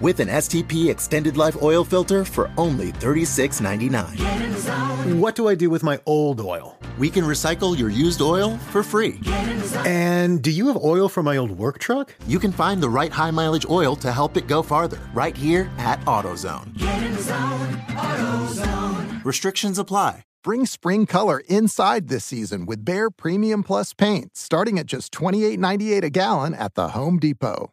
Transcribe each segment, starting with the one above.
with an STP Extended Life Oil Filter for only $36.99. What do I do with my old oil? We can recycle your used oil for free. And do you have oil for my old work truck? You can find the right high mileage oil to help it go farther right here at AutoZone. Zone, AutoZone. Restrictions apply. Bring spring color inside this season with Behr Premium Plus paint, starting at just $28.98 a gallon at the Home Depot.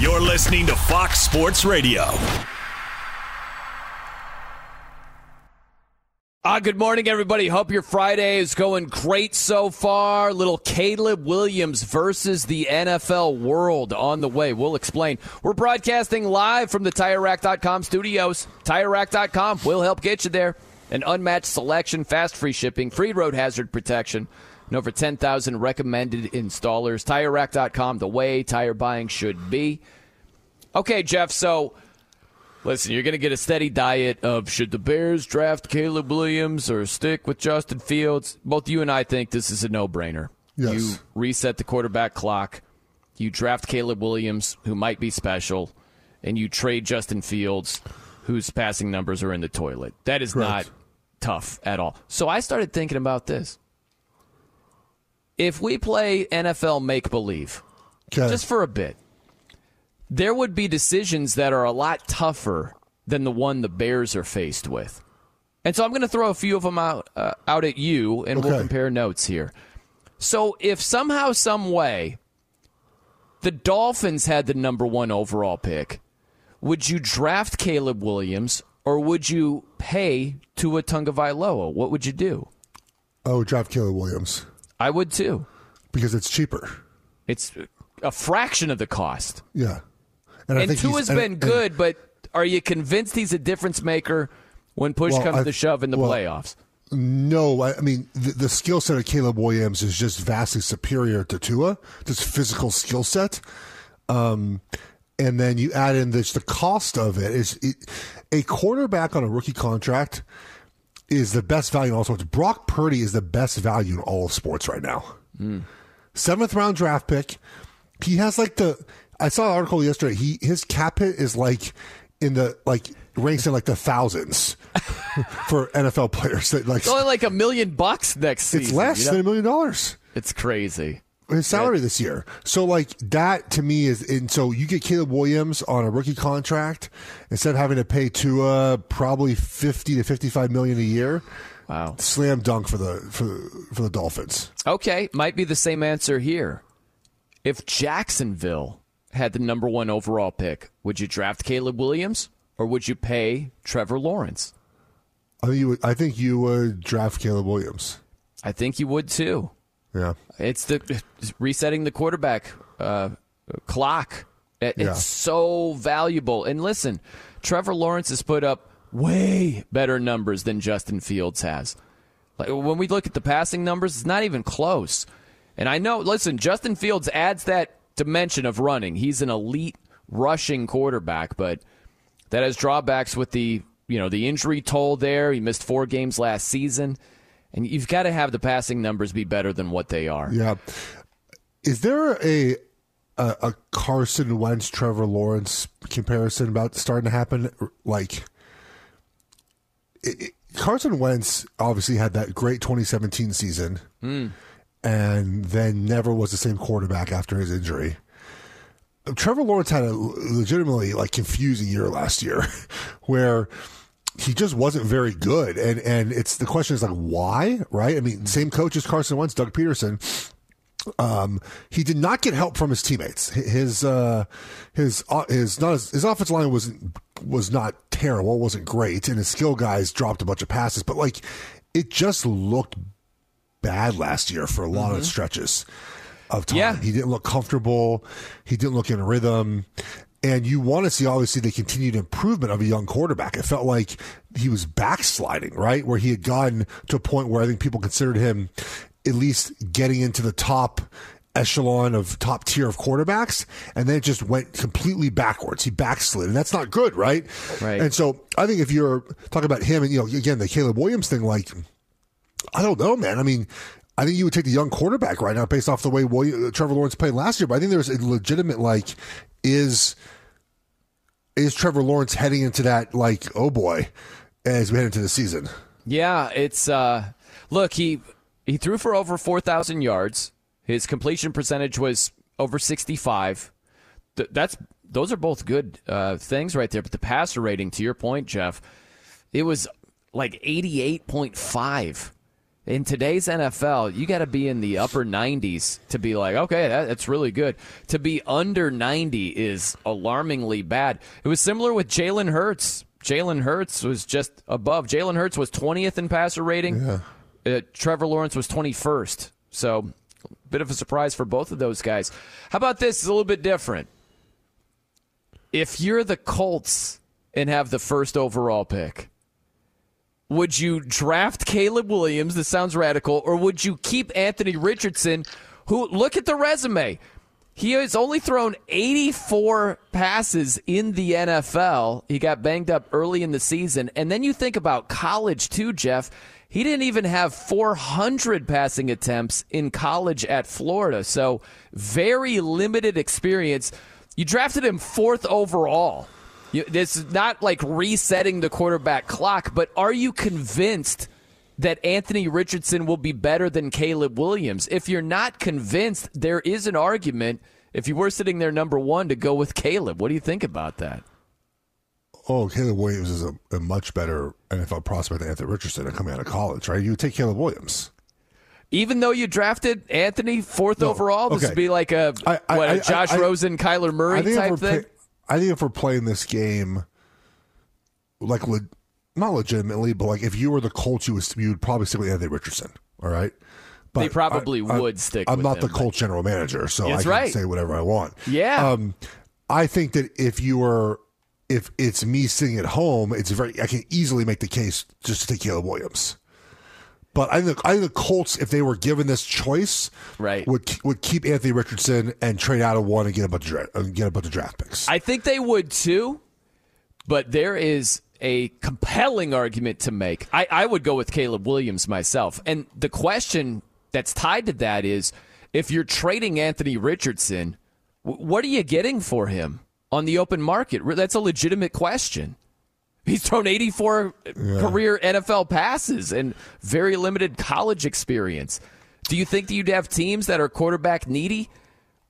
You're listening to Fox Sports Radio. Ah, good morning, everybody. Hope your Friday is going great so far. Little Caleb Williams versus the NFL world on the way. We'll explain. We're broadcasting live from the TireRack.com studios. TireRack.com will help get you there. An unmatched selection, fast free shipping, free road hazard protection, and over 10,000 recommended installers. TireRack.com, the way tire buying should be. Okay, Geoff, so listen, you're going to get a steady diet of should the Bears draft Caleb Williams or stick with Justin Fields? Both you and I think this is a no brainer. Yes. You reset the quarterback clock, you draft Caleb Williams, who might be special, and you trade Justin Fields, whose passing numbers are in the toilet. That is Correct. not tough at all. So I started thinking about this. If we play NFL make believe, Okay. just for a bit, there would be decisions that are a lot tougher than the one the Bears are faced with. And so I'm going to throw a few of them out uh, out at you, and we'll compare notes here. So if somehow, some way, the Dolphins had the number one overall pick, would you draft Caleb Williams or would you pay Tua Tagovailoa? What would you do? oh, draft Caleb Williams I would too. because it's cheaper. It's a fraction of the cost. Yeah. And, And Tua's and- been and- good, but are you convinced he's a difference maker when push Well, comes I- to shove in the well, playoffs? No, I, I mean the, the skill set of Caleb Williams is just vastly superior to Tua, just physical skill set. Um, and then you add in this the cost of it is it, a quarterback on a rookie contract is the best value in all sports. Brock Purdy is the best value in all of sports right now. Seventh round draft pick. He has like the. I saw an article yesterday. He his cap hit is like in the like ranks in like the thousands for NFL players. That like It's only like a million bucks next season. it's less you know? than a million dollars It's crazy. His salary this year. So like that to me is and so you get Caleb Williams on a rookie contract instead of having to pay Tua probably fifty to fifty five million a year. Wow. Slam dunk for the for for the Dolphins. Okay, might be the same answer here. If Jacksonville had the number one overall pick, would you draft Caleb Williams or would you pay Trevor Lawrence? I think you would, I think you would draft Caleb Williams. I think you would too. Yeah. It's the it's resetting the quarterback uh, clock. It- It's Yeah. so valuable. And listen, Trevor Lawrence has put up way better numbers than Justin Fields has. Like when we look at the passing numbers, it's not even close. And I know, listen, Justin Fields adds that dimension of running. He's an elite rushing quarterback, but that has drawbacks with the you know the injury toll there. He missed four games last season, and you've got to have the passing numbers be better than what they are. Yeah. Is there a a, a Carson Wentz Trevor Lawrence comparison about starting to happen? Like it, it, Carson Wentz obviously had that great 2017 season, Mm. and then never was the same quarterback after his injury. Trevor Lawrence had a legitimately like confusing year last year, where he just wasn't very good, and and it's the question is like why, right? I mean, same coach as Carson Wentz, Doug Pederson. Um, he did not get help from his teammates. His uh, his uh, his not his, his offensive line was was not terrible, it wasn't great, and his skill guys dropped a bunch of passes, but like it just looked bad last year for a lot of stretches of time. Yeah. He didn't look comfortable. He didn't look in rhythm. And you want to see obviously the continued improvement of a young quarterback. It felt like he was backsliding, right? Where he had gotten to a point where I think people considered him at least getting into the top echelon of top tier of quarterbacks and then it just went completely backwards. He backslid and that's not good, right? Right. And so I think if you're talking about him and you know again the Caleb Williams thing like I don't know, man. I mean, I think you would take the young quarterback right now based off the way William, Trevor Lawrence played last year. But I think there's a legitimate like, is is Trevor Lawrence heading into that like, oh boy, as we head into the season? Yeah, it's uh look, he he threw for over 4,000 yards. His completion percentage was over 65. Th- that's those are both good uh, things right there, but the passer rating to your point, Geoff, it was like 88.5. In today's NFL, you got to be in the upper 90s to be like, okay, that, that's really good. To be under 90 is alarmingly bad. It was similar with Jalen Hurts. Jalen Hurts was just above. Jalen Hurts was 20th in passer rating. Uh, Trevor Lawrence was 21st. So, bit of a surprise for both of those guys. How about this? It's a little bit different. If you're the Colts and have the first overall pick, would you draft Caleb Williams? This sounds radical. Or would you keep Anthony Richardson, who, look at the resume. He has only thrown 84 passes in the NFL. He got banged up early in the season. And then you think about college, too, Geoff. He didn't even have 400 passing attempts in college at Florida. So, very limited experience. You drafted him fourth overall. You, this is not like resetting the quarterback clock, but are you convinced that Anthony Richardson will be better than Caleb Williams? If you're not convinced, there is an argument, if you were sitting there number one, to go with Caleb. What do you think about that? Oh, Caleb Williams is a, a much better NFL prospect than Anthony Richardson coming out of college, right? You would take Caleb Williams. Even though you drafted Anthony fourth No, overall, this okay. would be like a, I- I- what, a Josh I- Rosen, Kyler Murray I think if type thing. play- I think if we're playing this game, like le- not legitimately, but like if you were the Colts, you would you would probably stick with Anthony Richardson. All right. But They probably would stick with I'm not him, the Colts general manager, so I can right. say whatever I want. Yeah. Um, I think that if you were, if it's me sitting at home, it's very. I can easily make the case just to take Caleb Williams. But I think I think the Colts, if they were given this choice, Right. would would keep Anthony Richardson and trade out of one and get a bunch of dra- uh, get a bunch of draft picks. I think they would too, but there is a compelling argument to make. I, I would go with Caleb Williams myself. And the question that's tied to that is if you're trading Anthony Richardson, w- what are you getting for him on the open market? That's a legitimate question. He's thrown 84 career NFL passes and very limited college experience. Do you think that you'd have teams that are quarterback needy?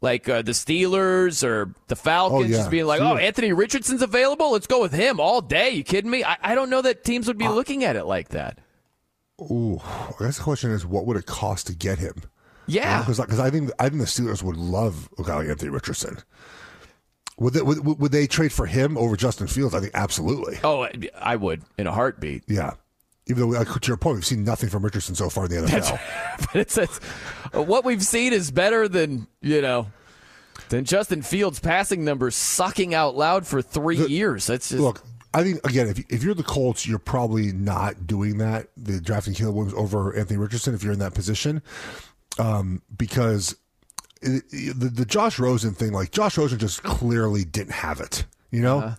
Like uh, the Steelers or the Falcons, Oh, yeah. just being like, Sure. "Oh, Anthony Richardson's available. Let's go with him all day." You kidding me? I, I don't know that teams would Uh, be looking at it like that. Ooh, I guess the question is, what would it cost to get him? Yeah, because I think I think the Steelers would love a guy like Anthony Richardson. Would they, would, would they trade for him over Justin Fields? I think absolutely. Oh, I would in a heartbeat. Yeah. Even though, like, to your point, we've seen nothing from Richardson so far in the NFL. but it's, it's what we've seen is better than you know than Justin Fields' passing numbers sucking out loud for three years. That's just Look, I think again, if if you're the Colts, you're probably not doing that. The drafting Caleb Williams over Anthony Richardson if you're in that position, um, because the, the Josh Rosen thing, like Josh Rosen just clearly didn't have it, you know. Uh-huh.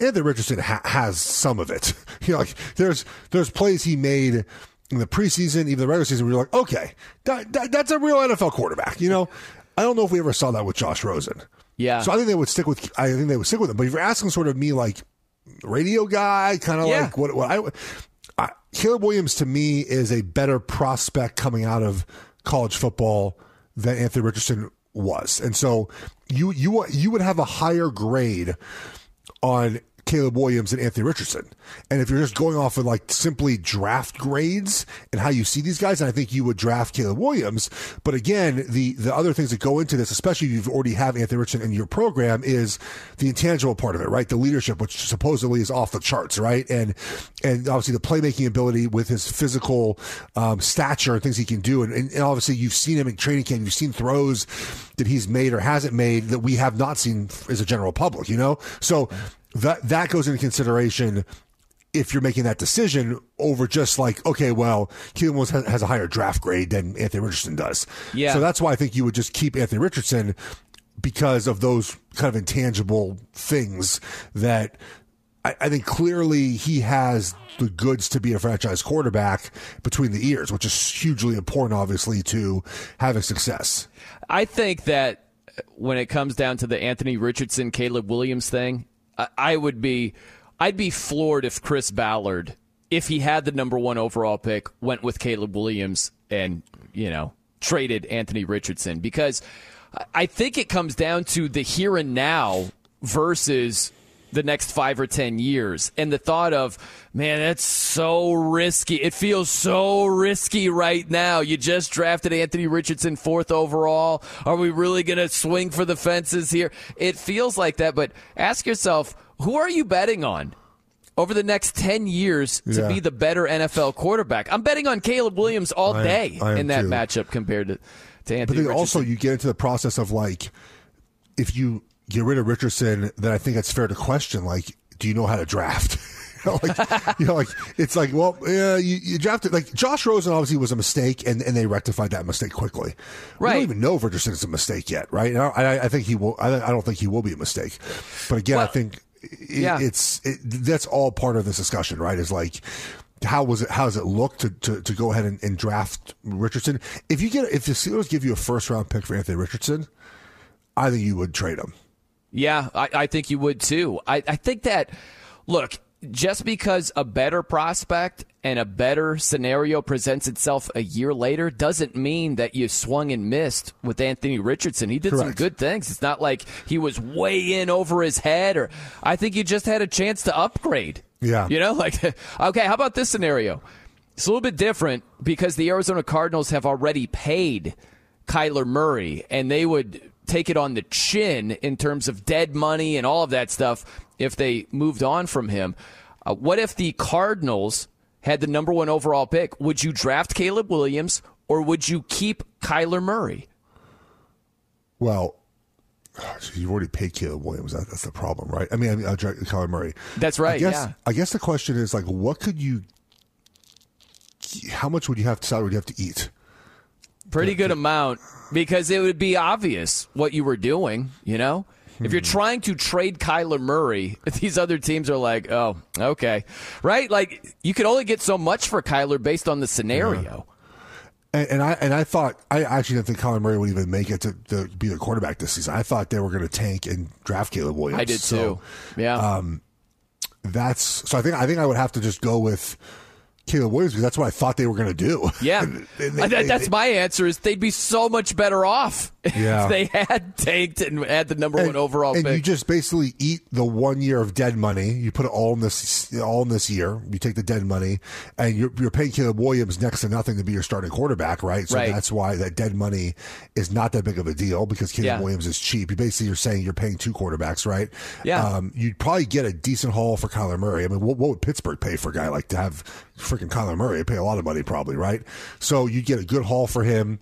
Anthony Richardson ha- has some of it. You know, like there's there's plays he made in the preseason, even the regular season, where you're like, okay, that, that, that's a real NFL quarterback. You know, I don't know if we ever saw that with Josh Rosen. Yeah. So I think they would stick with. I think they would stick with him. But if you're asking sort of me, like radio guy, kind of Yeah. like what what I, I Caleb Williams to me is a better prospect coming out of college football than Anthony Richardson was, and so you you you would have a higher grade on Caleb Williams and Anthony Richardson. And if you're just going off of like simply draft grades and how you see these guys, and I think you would draft Caleb Williams. But again, the the other things that go into this, especially if you've already have Anthony Richardson in your program, is the intangible part of it, right? The leadership, which supposedly is off the charts, right? And and obviously the playmaking ability with his physical um, stature and things he can do. And, and, and obviously you've seen him in training camp, you've seen throws that he's made or hasn't made that we have not seen as a general public, you know? So that that goes into consideration if you're making that decision over just like okay well Caleb Williams has, has a higher draft grade than Anthony Richardson does Yeah. so that's why I think you would just keep Anthony Richardson because of those kind of intangible things that I, I think clearly he has the goods to be a franchise quarterback between the ears which is hugely important obviously to having success I think that when it comes down to the Anthony Richardson, Caleb Williams thing, I, would be, I'd be floored if Chris Ballard, if he had the number one overall pick, went with Caleb Williams and you know traded Anthony Richardson. Because I think it comes down to the here and now versus the next five or ten years. And the thought of man that's so risky. It feels so risky right now. You just drafted anthony richardson fourth overall. Are we really going to swing for the fences here? It feels like that but ask yourself who are you betting on over the next 10 years to Yeah. be the better nfl quarterback? I'm betting on caleb williams all I day am in that too. matchup compared to, to But anthony then richardson. also you get into the process of like, if you get rid of Richardson, then I think it's fair to question like, do you know how to draft? you, know, like, you know, like it's like, well, yeah, you, you drafted like Josh Rosen obviously was a mistake, and, and they rectified that mistake quickly. We don't even know if Richardson's a mistake yet, right? And I, I, think he will. I, I don't think he will be a mistake. But again, I think it, yeah. it's it, that's all part of this discussion, right? Is like. How was it? How does it look to, to, to go ahead and, and draft Richardson? If you get if the Steelers give you a first round pick for Anthony Richardson, I think you would trade him. Yeah, I, I think you would too. I, I think that, look, just because a better prospect and a better scenario presents itself a year later doesn't mean that you swung and missed with Anthony Richardson. He did some good things. It's not like he was way in over his head or I think you just had a chance to upgrade. Yeah. You know, like, okay, how about this scenario? It's a little bit different because the Arizona Cardinals have already paid Kyler Murray, and they would take it on the chin in terms of dead money and all of that stuff if they moved on from him. Uh, what if the Cardinals had the number one overall pick? Would you draft Caleb Williams or would you keep Kyler Murray? Well, you've already paid Caleb Williams. That, that's the problem, right? I mean, I mean, uh, Dra- Kyler Murray. That's right, I guess, yeah. I guess the question is like, what could you? How much would you have to salary would you have to eat? Pretty good amount because it would be obvious what you were doing, you know? If you're trying to trade Kyler Murray, these other teams are like, oh, okay. Right? Like, you could only get so much for Kyler based on the scenario. And, and I and I thought I actually didn't think Kyler Murray would even make it to, to be the quarterback this season. I thought they were going to tank and draft Caleb Williams. I did So, too. Yeah. Um, that's so. I think I think I would have to just go with Caleb Williams because that's what I thought they were going to do. yeah. They- they- that's my answer is they'd be so much better off Yeah. if they had tanked and had the number and, one overall and pick. you just basically eat the one year of dead money. You put it all in this all in this year. You take the dead money, and you're, you're paying Caleb Williams next to nothing to be your starting quarterback, right? So Right. that's why that dead money is not that big of a deal because Caleb Yeah. Williams is cheap. You basically you're saying you're paying two quarterbacks, right? Yeah. Um, you'd probably get a decent haul for Kyler Murray. I mean, what, what would Pittsburgh pay for a guy like to have freaking Kyler Murray? Pay a lot of money, probably, right? So you'd get a good haul for him.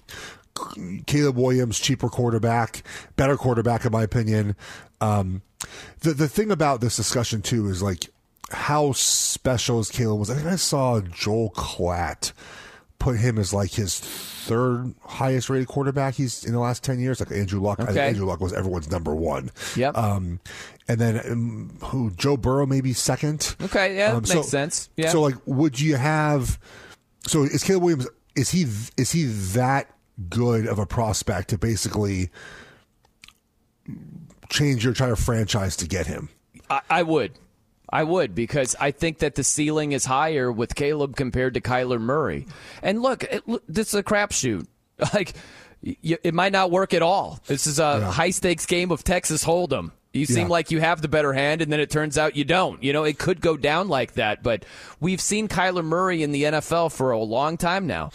Caleb Williams, cheaper quarterback, better quarterback in my opinion. Um, the the thing about this discussion too is like how special is Caleb was. I think I saw Joel Klatt put him as like his third highest rated quarterback he's in the last 10 years like Andrew Luck I think Andrew Luck was everyone's number 1 Yep. um and then um, who Joe Burrow maybe second Okay, yeah, Um, that makes sense. Yeah. so like would you have so is Caleb Williams is he is he that good of a prospect to basically change your entire franchise to get him I, I would. I would because I think that the ceiling is higher with Caleb compared to Kyler Murray. And look, it, this is a crapshoot. Like, it might not work at all. This is a high stakes game of Texas Hold'em. You seem Yeah. like you have the better hand, and then it turns out you don't. You know, it could go down like that. But we've seen Kyler Murray in the NFL for a long time now,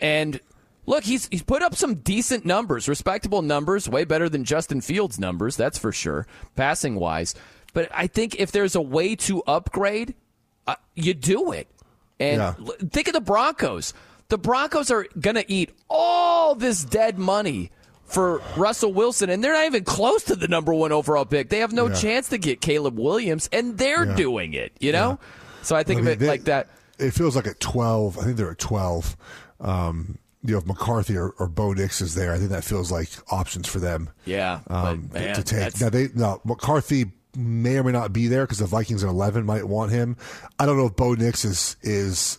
and Look, he's he's put up some decent numbers, respectable numbers, way better than Justin Fields' numbers, that's for sure, passing wise. But I think if there's a way to upgrade, uh, you do it. And Yeah. think of the Broncos. The Broncos are going to eat all this dead money for Russell Wilson, and they're not even close to the number one overall pick. They have no Yeah. chance to get Caleb Williams, and they're Yeah. doing it. You know, so I think I of it they- like that. It feels like at 12. I think they're at 12. Um, you know, if McCarthy or, or Bo Nix is there, I think that feels like options for them. Yeah, but, um, man, to take. that's- Now they no McCarthy may or may not be there because the Vikings at 11 might want him. I don't know if Bo Nix is is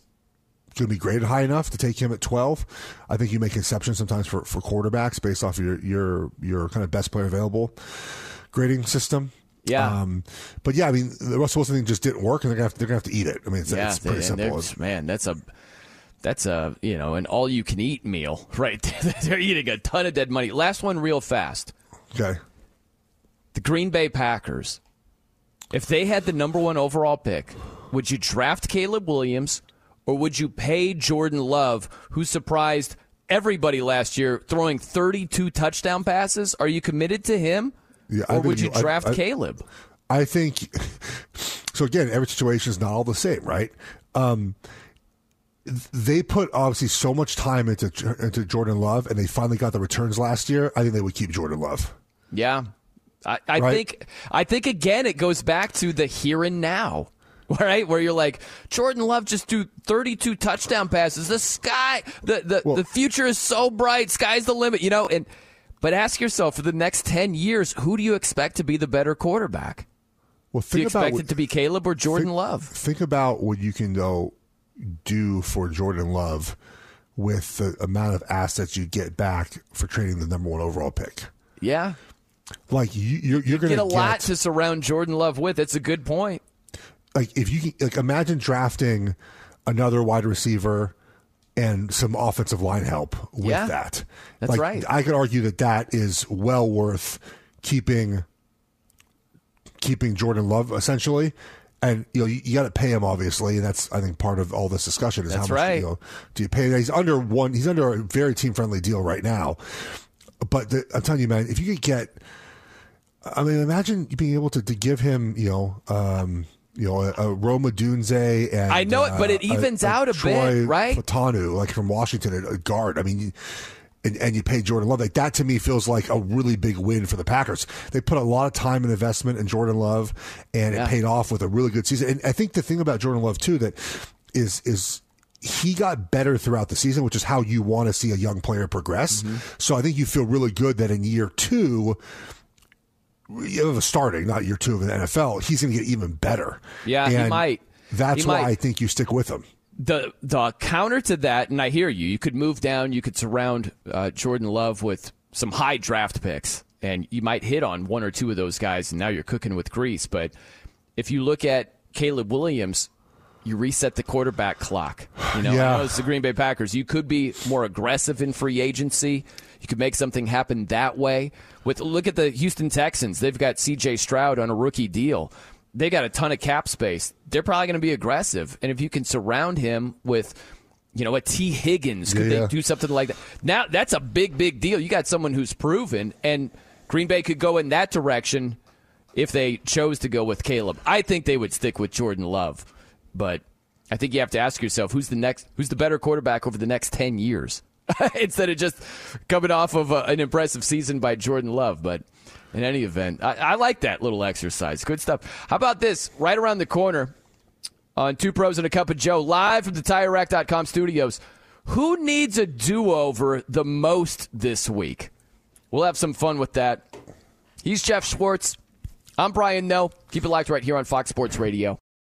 going to be graded high enough to take him at 12. I think you make exceptions sometimes for, for quarterbacks based off your your your kind of best player available grading system. Yeah. Um, but yeah, I mean, the Russell Wilson thing just didn't work, and they're gonna have to, they're gonna have to eat it. I mean, it's, yeah, it's pretty simple. Man, that's a that's a you know an all you can eat meal right. They're eating a ton of dead money. Last one, real fast. Okay. The Green Bay Packers. If they had the number one overall pick, would you draft Caleb Williams or would you pay Jordan Love, who surprised everybody last year, throwing 32 touchdown passes? Are you committed to him? Yeah, or would you you- I- draft I- Caleb? I think so. Again, every situation is not all the same, right? Um, they put obviously so much time into into Jordan Love, and they finally got the returns last year. I think they would keep Jordan Love. Yeah. I, I Right. think I think again it goes back to the here and now. Right? Where you're like, Jordan Love just do 32 touchdown passes. The sky the the, Well- the future is so bright, sky's the limit, you know, and but ask yourself for the next 10 years, who do you expect to be the better quarterback? Well, Do you think about expect what, it to be Caleb or Jordan think, Love? Think about what you can go do for Jordan Love with the amount of assets you get back for trading the number one overall pick. Yeah. Like you, you're, you're going to Get a lot to surround Jordan Love with. It's a good point. like if you can like imagine drafting another wide receiver and some offensive line help with Yeah, that. that's Like, right. I could argue that that is well worth keeping keeping Jordan Love essentially. And you know you, you got to pay him obviously, and that's I think part of all this discussion is That's how much right. you know, do you pay? He's under one. He's under a very team friendly deal right now. But the, I'm telling you, man, if you could get I mean, imagine being able to, to give him, you know, um, you know, a, a Rome Odunze and I know it, but it uh, evens out a bit, Troy right? Fautanu, like from Washington, a, a guard. I mean, and, and you pay Jordan Love like that to me feels like a really big win for the Packers. They put a lot of time and investment in Jordan Love, and Yeah. it paid off with a really good season. And I think the thing about Jordan Love too that is is he got better throughout the season, which is how you want to see a young player progress. Mm-hmm. So I think you feel really good that in year two of a starting, not year two of the NFL, he's going to get even better. Yeah, he might. That's He why might. I think you stick with him. the the counter to that, and I hear you. You could move down. You could surround uh, Jordan Love with some high draft picks, and you might hit on one or two of those guys, and now you're cooking with grease. But if you look at Caleb Williams, you reset the quarterback clock. You know, Yeah. I know it's the Green Bay Packers. You could be more aggressive in free agency. You could make something happen that way. With look at the Houston Texans. They've got C.J. Stroud on a rookie deal. They got a ton of cap space. They're probably going to be aggressive, and if you can surround him with, you know, a Tee Higgins, could Yeah, they do something like that? Now that's a big, big deal. You got someone who's proven, and Green Bay could go in that direction if they chose to go with Caleb. I think they would stick with Jordan Love, but I think you have to ask yourself who's the next, who's the better quarterback over the next ten years, instead of just coming off of a, an impressive season by Jordan Love. But in any event, I, I like that little exercise. Good stuff. How about this? Right around the corner on Two Pros and a Cup of Joe, live from the TireRack.com studios. Who needs a do over the most this week? We'll have some fun with that. He's Geoff Schwartz. I'm Brian Noe. Keep it locked right here on Fox Sports Radio.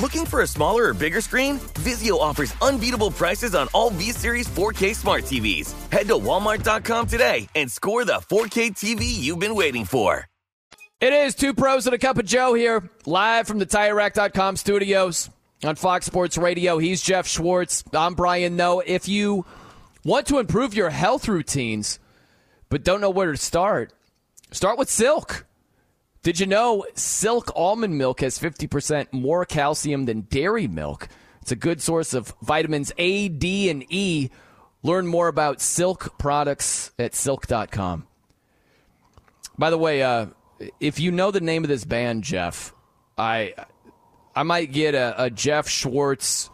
Looking for a smaller or bigger screen? Vizio offers unbeatable prices on all V-Series 4K smart TVs. Head to walmart.com today and score the 4K TV you've been waiting for. It is two pros and a cup of Joe here, live from the TireRack.com studios on Fox Sports Radio. He's Geoff Schwartz. I'm Brian Noe. If you want to improve your health routines, but don't know where to start, start with Silk. Did you know Silk almond milk has 50% more calcium than dairy milk? It's a good source of vitamins A, D, and E. Learn more about Silk products at silk.com. By the way, uh, if you know the name of this band, Geoff, I I might get a, a Geoff Schwartz,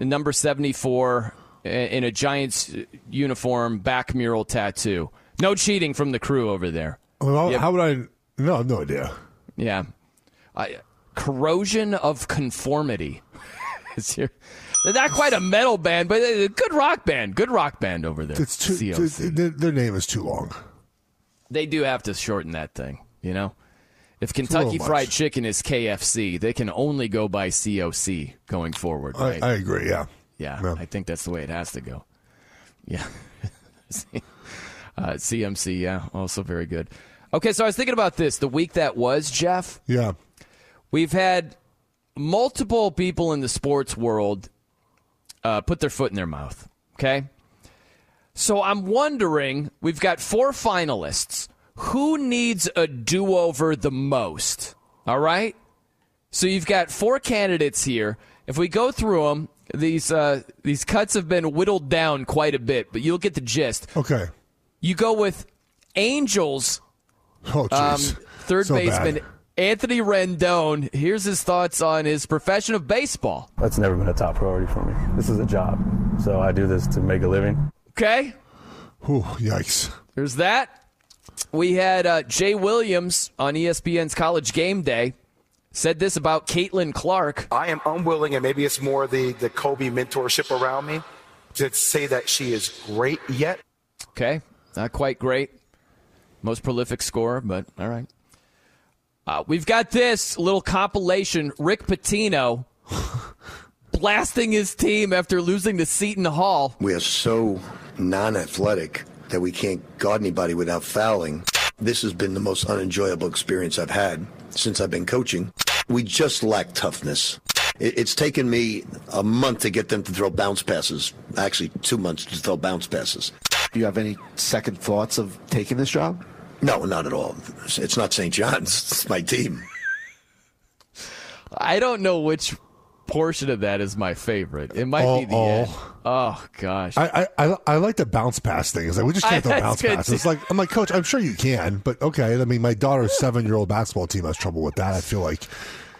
number seventy four, in a Giants uniform back mural tattoo. No cheating from the crew over there. Well, Yep. how would I? No, I have no idea. Yeah, I Corrosion of Conformity. They're not quite a metal band, but a good rock band. Good rock band over there. It's too, COC. their, their name is too long. They do have to shorten that thing, you know? If Kentucky much. Fried Chicken is KFC, they can only go by COC going forward, I, right? I agree. Yeah. yeah, I think that's the way it has to go. Yeah. uh, CMC, yeah, also very good. Okay, so I was thinking about this. The week that was, Geoff, Yeah. we've had multiple people in the sports world uh, put their foot in their mouth. Okay. So I'm wondering we've got four finalists. Who needs a do over the most? All right. So you've got four candidates here. If we go through them, these uh, these cuts have been whittled down quite a bit, but you'll get the gist. Okay. You go with Angels Oh, um, third So baseman bad. Anthony Rendon. Here's his thoughts on his profession of baseball. That's never been a top priority for me. This is a job, so I do this to make a living. Okay. Whew, yikes. There's that. We had uh, Jay Williams on ESPN's College Game Day said this about Caitlin Clark. I am unwilling, and maybe it's more the, the Kobe mentorship around me, to say that she is great yet. Okay, not quite great. Most prolific scorer, but all right. Uh, we've got this little compilation. Rick Pitino blasting his team after losing to Seton Hall. We are so non athletic that we can't guard anybody without fouling. This has been the most unenjoyable experience I've had since I've been coaching. We just lack toughness. It's taken me a month to get them to throw bounce passes. Actually, two months to throw bounce passes. Do you have any second thoughts of taking this job? No, not at all. It's not St. John's. It's my team. I don't know which portion of that is my favorite. It might All- be the all. end. Oh gosh. I, I I I like the bounce pass thing. It's like we just can't I- throw that's bounce good passes. too. Like I'm like, coach, I'm sure you can, but okay. I mean, my daughter's seven year old basketball team has trouble with that. I feel like.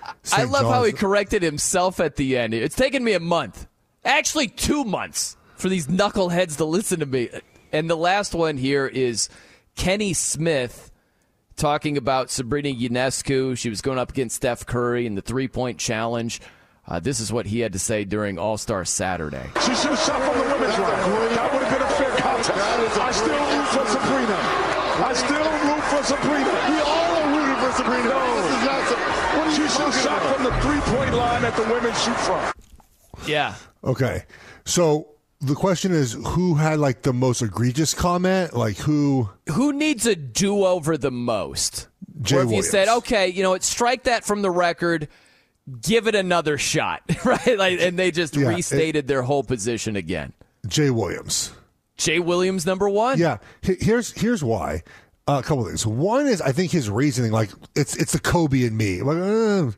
I St. love how he corrected himself at the end. It's taken me a month, actually two months, for these knuckleheads to listen to me. And the last one here is Kenny Smith talking about Sabrina Ionescu. She was going up against Steph Curry in the three point challenge. Uh, this is what he had to say during All Star Saturday. She should have shot from the women's line. That would have been a fair contest. I still root for Sabrina. I still root for Sabrina. We all are rooting for Sabrina. No. This is not what she should have shot from the three-point line that the women shoot from. Yeah. Okay, so the question is, who had like the most egregious comment? Like who? Who needs a do over the most? Jay or if you said, okay, you know what, strike that from the record, give it another shot, right? Like, and they just Yeah, it- restated their whole position again. Jay Williams. Jay Williams, number one. Yeah, here's here's why. Uh, a couple things. One is I think his reasoning, like it's it's the Kobe and me. Like, uh,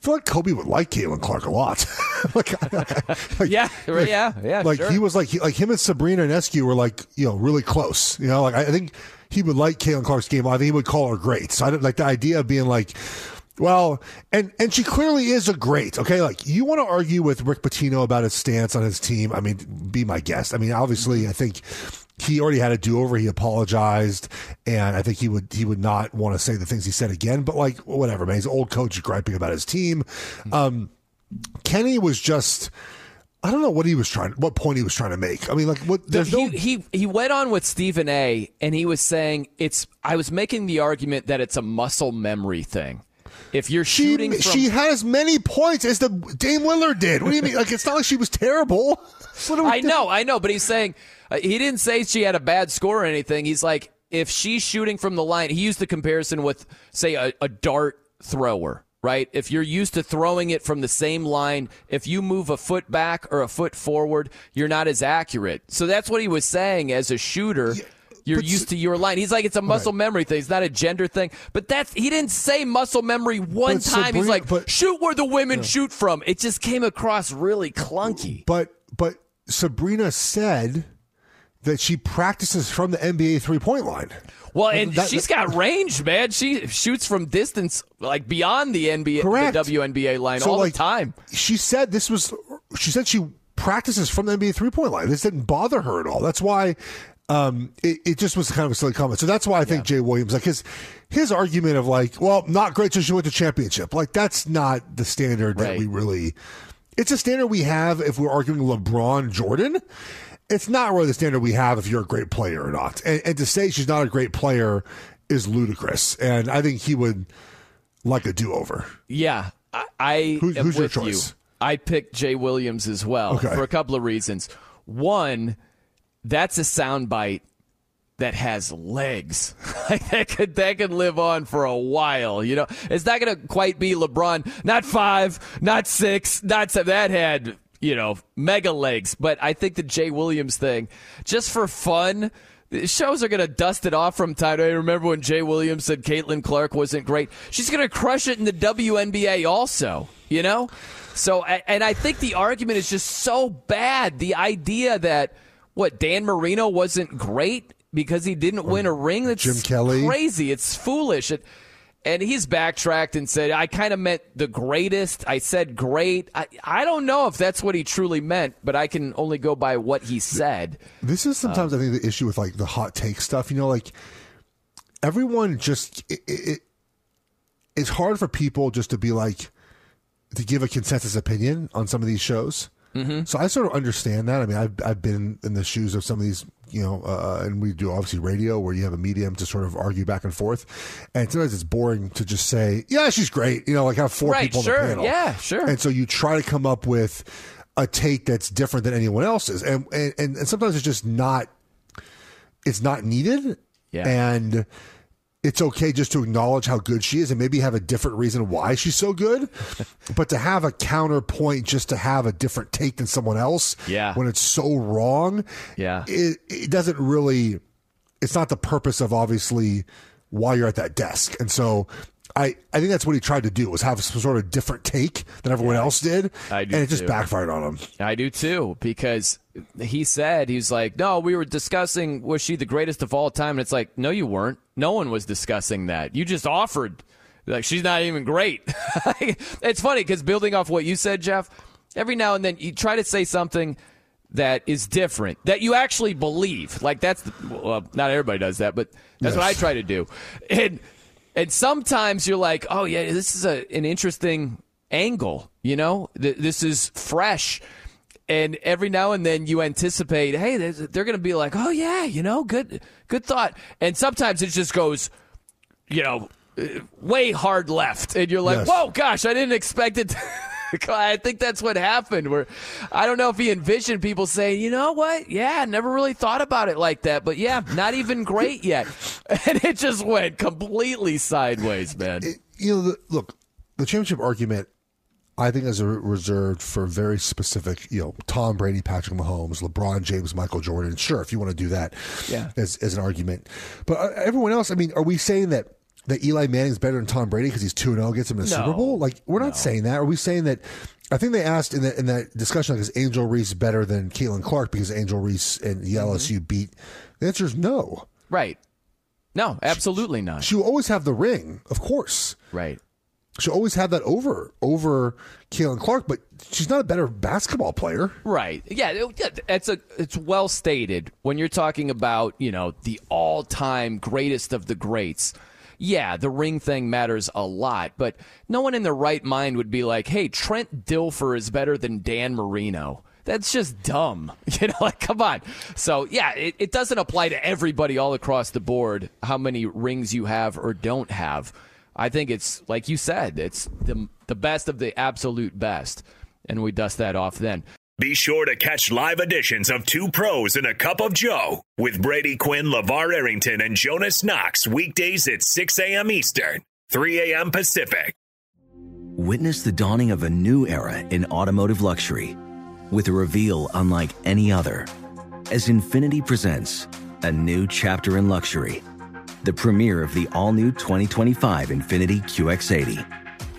I feel like Kobe would like Caitlin Clark a lot. like, like- yeah, like- yeah, yeah. Like sure. he was like he, like him and Sabrina Ionescu were like you know really close. You know, like I, I think he would like Caitlin Clark's game. I think he would call her great. So I don't like the idea of being like. Well, and and she clearly is a great. Okay, like you want to argue with Rick Pitino about his stance on his team. I mean, be my guest. I mean, obviously, I think he already had a do over. He apologized, and I think he would he would not want to say the things he said again. But like whatever, man. He's an old coach griping about his team. Um, Kenny was just. I don't know what he was trying, what point he was trying to make. I mean, like, what? The- There's he, no he he went on with Stephen A. and he was saying it's. I was making the argument that it's a muscle memory thing. If you're shooting, from, she had as many points as the Dame Lillard did. What do you mean? Like, it's not like she was terrible. What are we I know, I know, but he's saying uh, he didn't say she had a bad score or anything. He's like, if she's shooting from the line, he used the comparison with, say, a, a dart thrower, right? If you're used to throwing it from the same line, if you move a foot back or a foot forward, you're not as accurate. So that's what he was saying as a shooter. You're used to your line. He's like, it's a muscle memory thing. It's not a gender thing. But that's he didn't say muscle memory one But time. He's Sabrina- like, shoot where the women shoot from. It just came across really clunky. But but Sabrina said that she practices from the NBA three point line. Well, and that- she's got range, man. She shoots from distance, like beyond the NBA, Correct. the WNBA line So, all like, the time. She said this was. She said she practices from the NBA three point line. This didn't bother her at all. That's why. Um, it, it just was kind of a silly comment. So that's why I think Jay Williams, like his his argument of like, well, not great since you went to championship. Like that's not the standard that we really. It's a standard we have if we're arguing LeBron Jordan. It's not really the standard we have if you're a great player or not. And, and to say she's not a great player is ludicrous. And I think he would like a do over. Yeah, I, I Who- who's your with you. choice? I picked Jay Williams as well Okay. for a couple of reasons. One, that's a soundbite that has legs. That could that could live on for a while. You know, it's not going to quite be LeBron. Not five, not six, not seven. That had you know mega legs. But I think the Jay Williams thing, just for fun. Shows are going to dust it off from time. I remember when Jay Williams said Caitlin Clark wasn't great. She's going to crush it in the WNBA also, you know? So, and I think the argument is just so bad. The idea that, what, Dan Marino wasn't great because he didn't win a ring? That's Jim Kelly. crazy. It's foolish. It, and he's backtracked and said, I kind of meant the greatest. I said great. I, I don't know if that's what he truly meant, but I can only go by what he said. This is sometimes um, I think the issue with like the hot take stuff. You know, like everyone just it, it, it's hard for people just to be like to give a consensus opinion on some of these shows. Mm-hmm. So I sort of understand that. I mean, I've I've been in the shoes of some of these, you know, uh, and we do obviously radio where you have a medium to sort of argue back and forth, and sometimes it's boring to just say, "Yeah, she's great," you know, like have four Right, people sure, on the panel. yeah, sure. And so you try to come up with a take that's different than anyone else's, and and and, and sometimes it's just not it's not needed. Yeah. And it's okay just to acknowledge how good she is and maybe have a different reason why she's so good. but to have a counterpoint just to have a different take than someone else Yeah. when it's so wrong, Yeah. it, it doesn't really it's not the purpose of obviously why you're at that desk. And so I, I think that's what he tried to do was have some sort of different take than everyone else did. I do and it just too. backfired on him. I do too, because he said, he's like, no, we were discussing, was she the greatest of all time? And it's like, no, you weren't. No one was discussing that. You just offered, like, she's not even great. it's funny because building off what you said, Geoff, every now and then you try to say something that is different that you actually believe. Like, that's, the, well, not everybody does that, but that's what I try to do. And, and sometimes you're like, oh, yeah, this is a, an interesting angle, you know? Th- this is fresh. And every now and then you anticipate, hey, they're going to be like, oh, yeah, you know, good, good thought. And sometimes it just goes, you know, way hard left. And you're like, Yes. whoa, gosh, I didn't expect it. to- I think that's what happened. Where I don't know if he envisioned people saying, you know what? Yeah, never really thought about it like that. But yeah, not even great yet. And it just went completely sideways, man. you know, the, look, the championship argument, I think, is a reserved for very specific, you know, Tom Brady, Patrick Mahomes, LeBron James, Michael Jordan. Sure, if you want to do that, Yeah. as, as an argument. But uh, everyone else, I mean, are we saying that that Eli Manning's better than Tom Brady because he's two and oh zero gets him in the No. Super Bowl? Like, we're not saying that. Are we saying that? I think they asked in that in that discussion, like, is Angel Reese better than Caitlin Clark because Angel Reese and the mm-hmm. LSU beat? The answer is no. Right. No, absolutely not. She will always have the ring, of course. Right. She'll always have that over over Caitlin Clark, but she's not a better basketball player. Right. Yeah, it- yeah, it's a it's well stated when you're talking about, you know, the all-time greatest of the greats. Yeah, the ring thing matters a lot, but no one in their right mind would be like, "Hey, Trent Dilfer is better than Dan Marino." That's just dumb. You know, like come on. So, yeah, it, it doesn't apply to everybody all across the board how many rings you have or don't have. I think it's like you said, it's the the best of the absolute best. And we dust that off then. Be sure to catch live editions of Two Pros and a Cup of Joe with Brady Quinn, LaVar Arrington, and Jonas Knox weekdays at 6 a.m. Eastern, 3 a.m. Pacific. Witness the dawning of a new era in automotive luxury with a reveal unlike any other as Infiniti presents a new chapter in luxury, the premiere of the all new 2025 Infiniti QX80.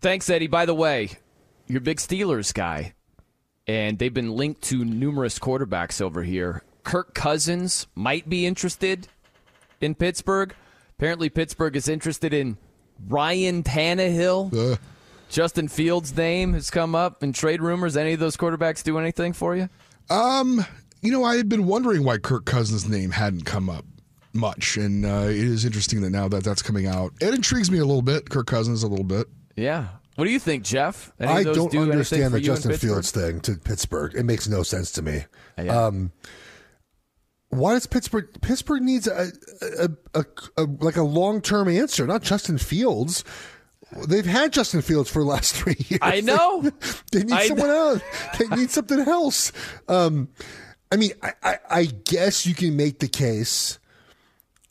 Thanks, Eddie. By the way, you're a big Steelers guy, and they've been linked to numerous quarterbacks over here. Kirk Cousins might be interested in Pittsburgh. Apparently, Pittsburgh is interested in Ryan Tannehill. Justin Fields' name has come up in trade rumors. Any of those quarterbacks do anything for you? Um, you know, I had been wondering why Kirk Cousins' name hadn't come up much, and uh, it is interesting that now that that's coming out. It intrigues me a little bit. Kirk Cousins a little bit. Yeah. What do you think, Geoff? Any I don't do understand the Justin Fields thing to Pittsburgh. It makes no sense to me. Yeah. Um, why does Pittsburgh? Pittsburgh needs a, a, a, a like a long term answer, not Justin Fields. They've had Justin Fields for the last three years. I know. They, need I someone else. They need something else. Um, I mean, I, I, I guess you can make the case.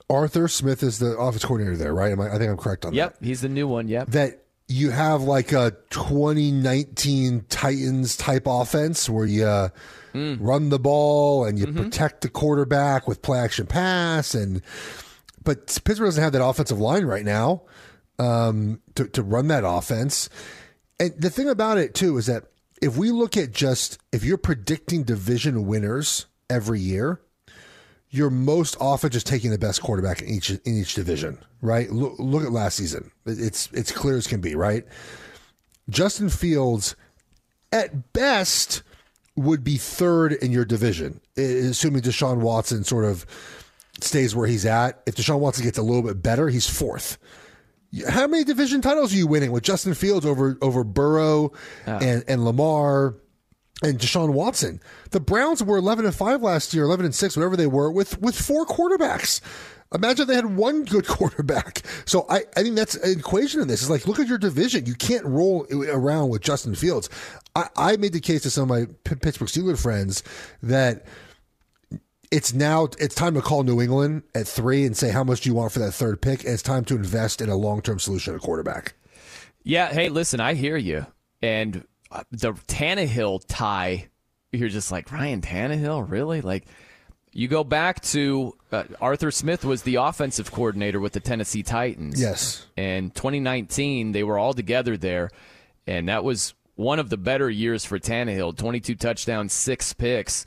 Arthur Smith is the office coordinator there, right? I, I think I'm correct on that Yep, he's the new one. Yep. that you have like a 2019 Titans type offense where you uh, run the ball and you protect the quarterback with play action pass and but Pittsburgh doesn't have that offensive line right now um, to to run that offense. And the thing about it too is that if we look at just if you're predicting division winners every year, you're most often just taking the best quarterback in each in each division, right? Look, look at last season; it's it's clear as can be, right? Justin Fields, at best, would be third in your division, assuming Deshaun Watson sort of stays where he's at. If Deshaun Watson gets a little bit better, he's fourth. How many division titles are you winning with Justin Fields over over Burrow and, and Lamar and Deshaun Watson? The Browns were eleven and five last year, eleven and six, whatever they were, with with four quarterbacks. Imagine if they had one good quarterback. So I, I think that's an equation in this. It's like look at your division. You can't roll around with Justin Fields. I, I made the case to some of my P- Pittsburgh Steelers friends that it's now it's time to call New England at three and say how much do you want for that third pick, and it's time to invest in a long term solution at quarterback. Yeah. Hey, listen, I hear you. And uh, the Tannehill tie, you're just like Ryan Tannehill, really? Like, you go back to uh, Arthur Smith was the offensive coordinator with the Tennessee Titans. Yes. And 2019, they were all together there, and that was one of the better years for Tannehill. 22 touchdowns, six picks.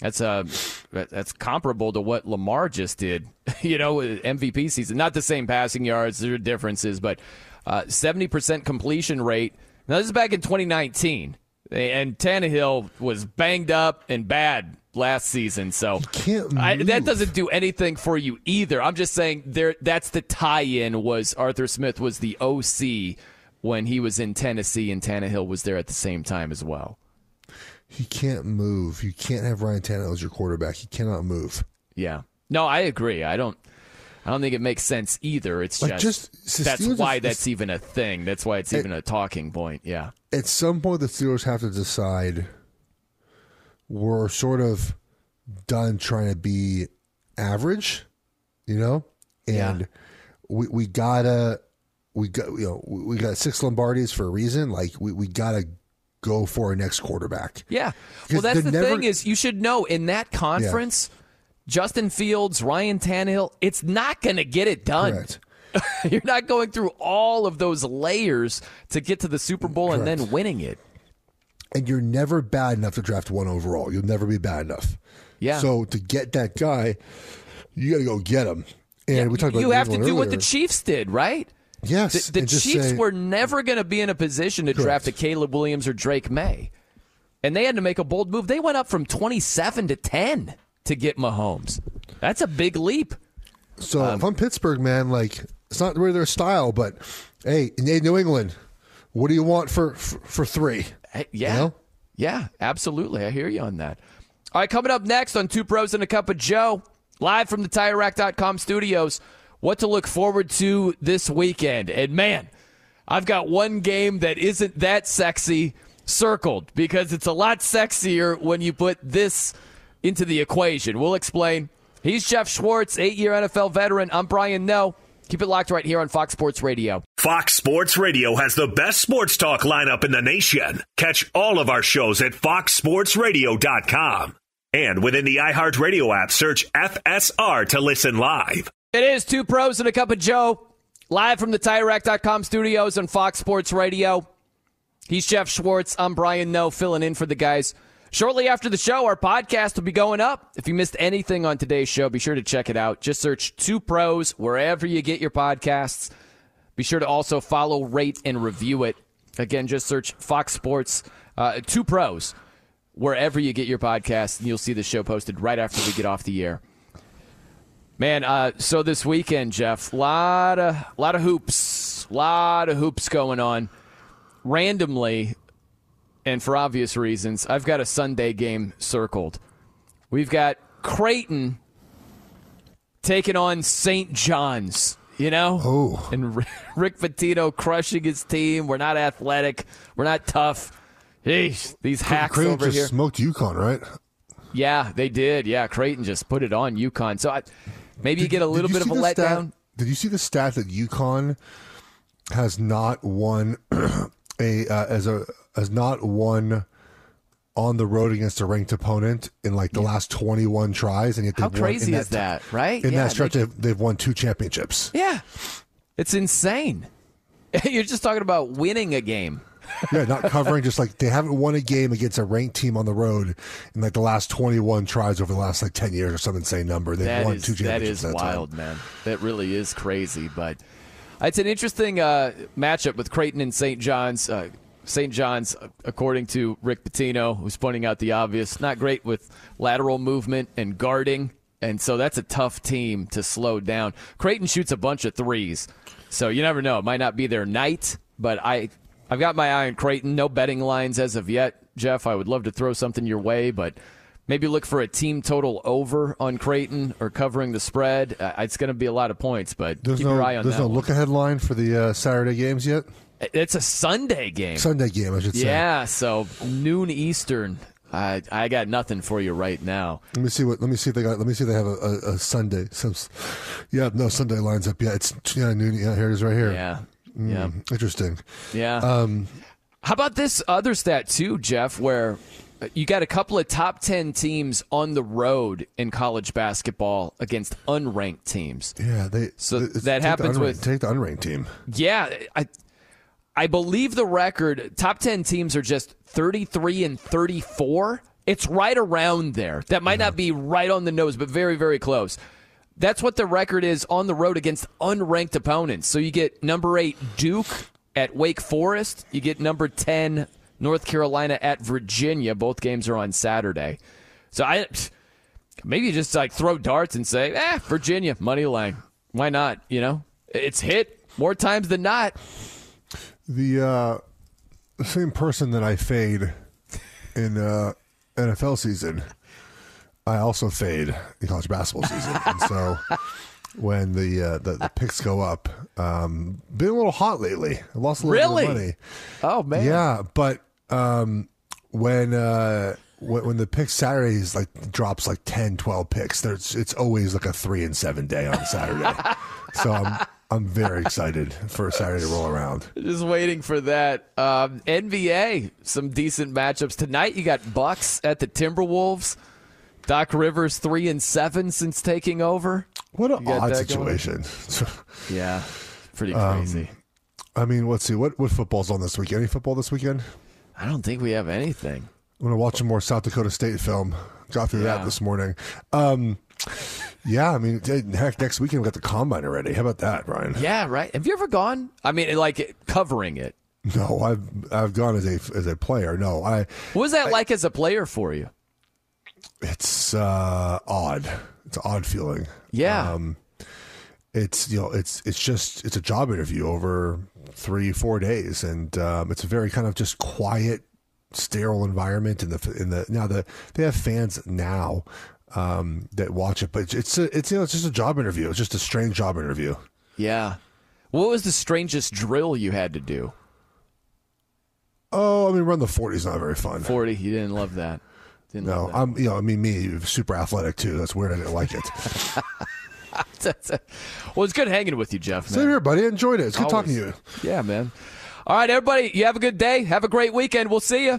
That's uh, that's comparable to what Lamar just did. you know, MVP season. Not the same passing yards. There are differences, but uh, 70% completion rate. Now this is back in 2019, and Tannehill was banged up and bad last season. So I, that doesn't do anything for you either. I'm just saying there. That's the tie-in. Was Arthur Smith was the OC when he was in Tennessee, and Tannehill was there at the same time as well. He can't move. You can't have Ryan Tannehill as your quarterback. He cannot move. Yeah. No, I agree. I don't. I don't think it makes sense either. It's Like, just, just- that's why that's even a thing. That's why it's even a talking point. Yeah. At some point, the Steelers have to decide we're sort of done trying to be average, you know, and we we gotta we got you know we got six Lombardis for a reason. Like we we gotta go for our next quarterback. Yeah. Well, that's the never- thing is you should know in that conference, Justin Fields, Ryan Tannehill, it's not going to get it done. Correct. You're not going through all of those layers to get to the Super Bowl and then winning it. and you're never bad enough to draft one overall. You'll never be bad enough. Yeah. So to get that guy, you got to go get him. And we talked about you have to do what the. Chiefs did, right? Yes, The, the Chiefs say- were never going to be in a position to draft a Caleb Williams or Drake Maye. And they had to make a bold move. They went up from 27 to 10 to get Mahomes. That's a big leap. So Um, if I'm Pittsburgh, man, like it's not really their style, but hey, in New England, what do you want for for, for three? Yeah. You know? Yeah, absolutely. I hear you on that. All right, coming up next on Two Pros and a Cup of Joe, live from the TireRack.com studios, what to look forward to this weekend. And man, I've got one game that isn't that sexy circled because it's a lot sexier when you put this into the equation. We'll explain. He's Geoff Schwartz, eight year NFL veteran. I'm Brian Noe. Keep it locked right here on Fox Sports Radio. Fox Sports Radio has the best sports talk lineup in the nation. Catch all of our shows at foxsportsradio.com. And within the iHeartRadio app, search FSR to listen live. It is two pros and a cup of Joe, live from the TireRack.com studios on Fox Sports Radio. He's Geoff Schwartz. I'm Brian Noe, filling in for the guys. Shortly after the show, our podcast will be going up. If you missed anything on today's show, be sure to check it out. Just search Two Pros wherever you get your podcasts. Be sure to also follow, rate, and review it. Again, just search Fox Sports uh, Two Pros wherever you get your podcasts, and you'll see the show posted right after we get off the air. Man, uh, so this weekend, Geoff, lot of lot of hoops, lot of hoops going on. Randomly, and for obvious reasons, I've got a Sunday game circled. We've got Creighton taking on St. John's. You know, oh, and Rick Pitino crushing his team. We're not athletic. We're not tough. Eesh, these hacks Creighton over just here. smoked UConn, right? Yeah, they did. Yeah, Creighton just put it on UConn. So I, maybe you get a little bit of a letdown. Did you see the stat that UConn has not won a uh, as a has not won on the road against a ranked opponent in like the last twenty one tries, and yet How they've won, in crazy is that, right? In Yeah, that stretch, they- they've, they've won two championships. Yeah, it's insane. You're just talking about winning a game. yeah, not covering. Just like they haven't won a game against a ranked team on the road in like the last twenty one tries over the last like ten years or some insane number. They've That won is- two that championships. is in that time. wild, man. That really is crazy. But it's an interesting uh, matchup with Creighton and St. John's. Uh, St. John's, according to Rick Pitino, who's pointing out the obvious, not great with lateral movement and guarding. And so that's a tough team to slow down. Creighton shoots a bunch of threes. So you never know. It might not be their night, but I, I've got my eye on Creighton. No betting lines as of yet, Geoff. I would love to throw something your way, but maybe look for a team total over on Creighton or covering the spread. Uh, it's going to be a lot of points, but There's keep no your eye on there's that. There's no one. look ahead line for the uh, Saturday games yet. It's a Sunday game. Sunday game, I should say. Yeah, so noon Eastern. I I got nothing for you right now. Let me see what. Let me see if they got. Let me see if they have a, a, a Sunday. Some, yeah, no Sunday lines up. Yeah, it's yeah noon. Yeah, here it is right here. Yeah, Mm, yeah. Interesting. Yeah. Um, How about this other stat too, Geoff? Where you got a couple of top ten teams on the road in college basketball against unranked teams. yeah, they. So it's- that the happens unranked- with take the unranked team. Yeah, I I believe the record top 10 teams are just 33 and 34. It's right around there. That might not be right on the nose, but very very close. That's what the record is on the road against unranked opponents. So you get number 8 Duke at Wake Forest, you get number 10 North Carolina at Virginia. Both games are on Saturday. So I maybe just like throw darts and say, "Eh, Virginia money line. Why not, you know? It's hit more times than not. The uh, the same person that I fade in uh, NFL season, I also fade in college basketball season, and so when the uh, the, the picks go up, um, been a little hot lately. I lost a little bit of money. Oh man. Yeah, but um, when uh, when when the pick Saturdays like drops like 10, 12 picks, there's it's always like a three and seven day on Saturday. so I'm I'm very excited for Saturday to roll around. Just waiting for that. Um, NBA, some decent matchups tonight. You got Bucks at the Timberwolves. Doc Rivers three and seven since taking over. What an odd situation. Yeah, pretty Um, crazy. I mean, let's see what what football's on this weekend. Any football this weekend? I don't think we have anything. I'm gonna watch some more South Dakota State film. Got through Yeah. that this morning. Um, yeah, I mean, heck, next weekend we got the combine already. How about that, Brian? Yeah, right. Have you ever gone? I mean, like covering it. No, I've I've gone as a as a player. No, I. What was that like as a player for you? It's uh, odd. It's an odd feeling. Yeah. Um, it's you know it's it's just it's a job interview over three four days, and um, it's a very kind of just quiet, sterile environment. In the in the now the they have fans now um, that watch it, but it's a, it's you know it's just a job interview. It's just a strange job interview. Yeah. What was the strangest drill you had to do? Oh, I mean, run the forty is not very fun. Forty. You didn't love that. Didn't No, love that. I'm you know I mean me super athletic too. That's weird. I didn't like it. well, it's good hanging with you, Geoff. Same here, buddy. I enjoyed it. It's good talking to you. Yeah, man. All right, everybody. You have a good day. Have a great weekend. We'll see you.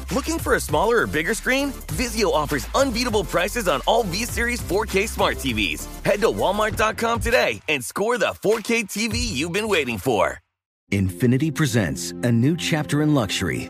Looking for a smaller or bigger screen? Vizio offers unbeatable prices on all V-Series 4K smart TVs. Head to walmart.com today and score the 4K TV you've been waiting for. Infiniti presents a new chapter in luxury,